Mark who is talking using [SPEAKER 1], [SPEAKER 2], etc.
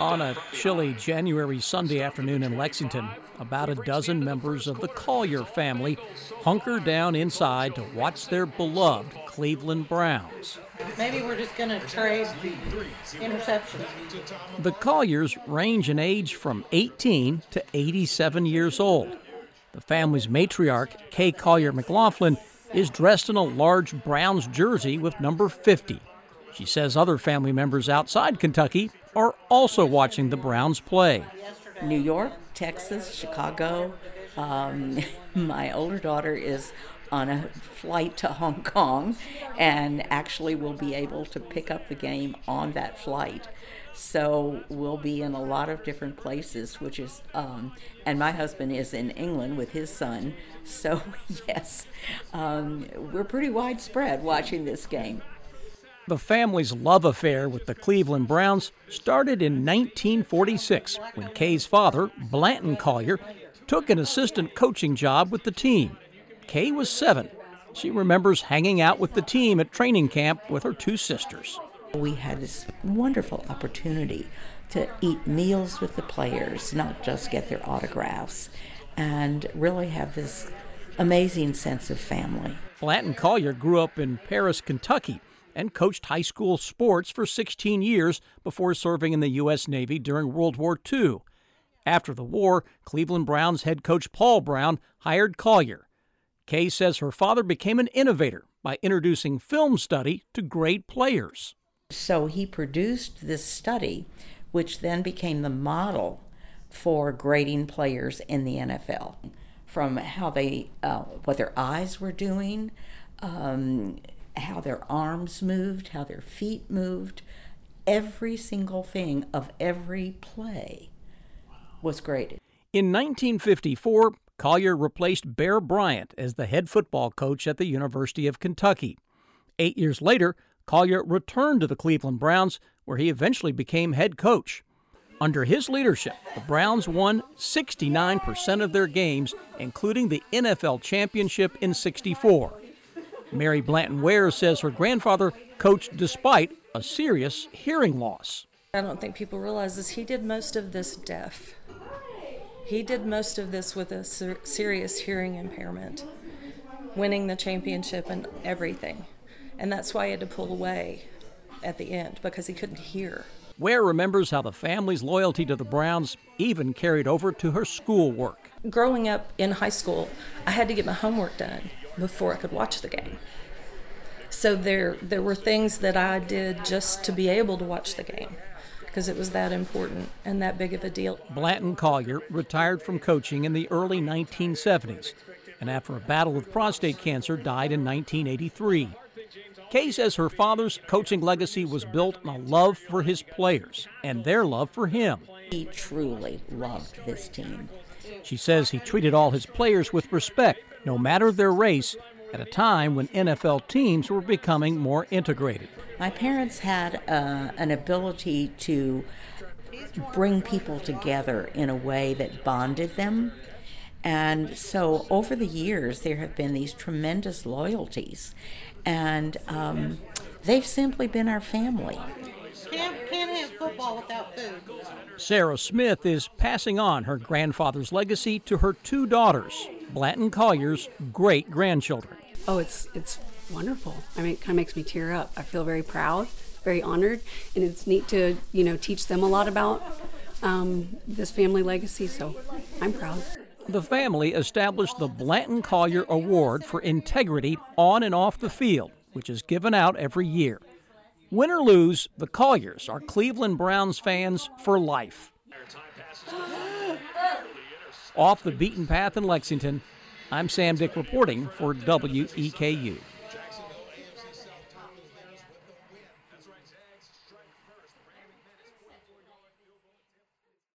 [SPEAKER 1] On a chilly January Sunday afternoon in Lexington, about a dozen members of the Collier family hunker down inside to watch their beloved Cleveland Browns.
[SPEAKER 2] Maybe we're just going to trade interceptions.
[SPEAKER 1] The Colliers range in age from 18 to 87 years old. The family's matriarch, Kay Collier McLaughlin, is dressed in a large Browns jersey with number 50. She says other family members outside Kentucky are also watching the Browns play.
[SPEAKER 3] New York, Texas, Chicago. Um, my older daughter is on a flight to Hong Kong and actually will be able to pick up the game on that flight. So we'll be in a lot of different places, which is, um, and my husband is in England with his son. So, yes, um, we're pretty widespread watching this game.
[SPEAKER 1] The family's love affair with the Cleveland Browns started in 1946 when Kay's father, Blanton Collier, took an assistant coaching job with the team. Kay was seven. She remembers hanging out with the team at training camp with her two sisters.
[SPEAKER 3] We had this wonderful opportunity to eat meals with the players, not just get their autographs, and really have this amazing sense of family.
[SPEAKER 1] Blanton Collier grew up in Paris, Kentucky, and coached high school sports for 16 years before serving in the U.S. Navy during World War II. After the war, Cleveland Browns head coach Paul Brown hired Collier. Kay says her father became an innovator by introducing film study to great players.
[SPEAKER 3] So he produced this study, which then became the model for grading players in the NFL, from how they, uh, what their eyes were doing, um, how their arms moved, how their feet moved. Every single thing of every play was graded.
[SPEAKER 1] In 1954, Collier replaced Bear Bryant as the head football coach at the University of Kentucky. Eight years later, Collier returned to the Cleveland Browns, where he eventually became head coach. Under his leadership, the Browns won 69% of their games, including the NFL championship in 64. Mary Blanton Ware says her grandfather coached despite a serious hearing loss.
[SPEAKER 4] I don't think people realize this. He did most of this deaf. He did most of this with a ser- serious hearing impairment, winning the championship and everything. And that's why he had to pull away at the end because he couldn't hear.
[SPEAKER 1] Ware remembers how the family's loyalty to the Browns even carried over to her schoolwork.
[SPEAKER 4] Growing up in high school, I had to get my homework done before I could watch the game. So there there were things that I did just to be able to watch the game because it was that important and that big of a deal.
[SPEAKER 1] Blanton Collier retired from coaching in the early 1970s and after a battle with prostate cancer died in 1983. Kay says her father's coaching legacy was built on a love for his players and their love for him.
[SPEAKER 3] He truly loved this team.
[SPEAKER 1] She says he treated all his players with respect, no matter their race, at a time when NFL teams were becoming more integrated.
[SPEAKER 3] My parents had uh, an ability to bring people together in a way that bonded them. And so over the years, there have been these tremendous loyalties. And um, they've simply been our family.
[SPEAKER 2] Can't, can't have football without food.
[SPEAKER 1] Sarah Smith is passing on her grandfather's legacy to her two daughters, Blanton Collier's great grandchildren.
[SPEAKER 5] Oh, it's it's wonderful. I mean, it kind of makes me tear up. I feel very proud, very honored, and it's neat to you know teach them a lot about um, this family legacy. So I'm proud.
[SPEAKER 1] The family established the Blanton Collier Award for Integrity on and off the field, which is given out every year. Win or lose, the Colliers are Cleveland Browns fans for life. Off the beaten path in Lexington, I'm Sam Dick reporting for WEKU.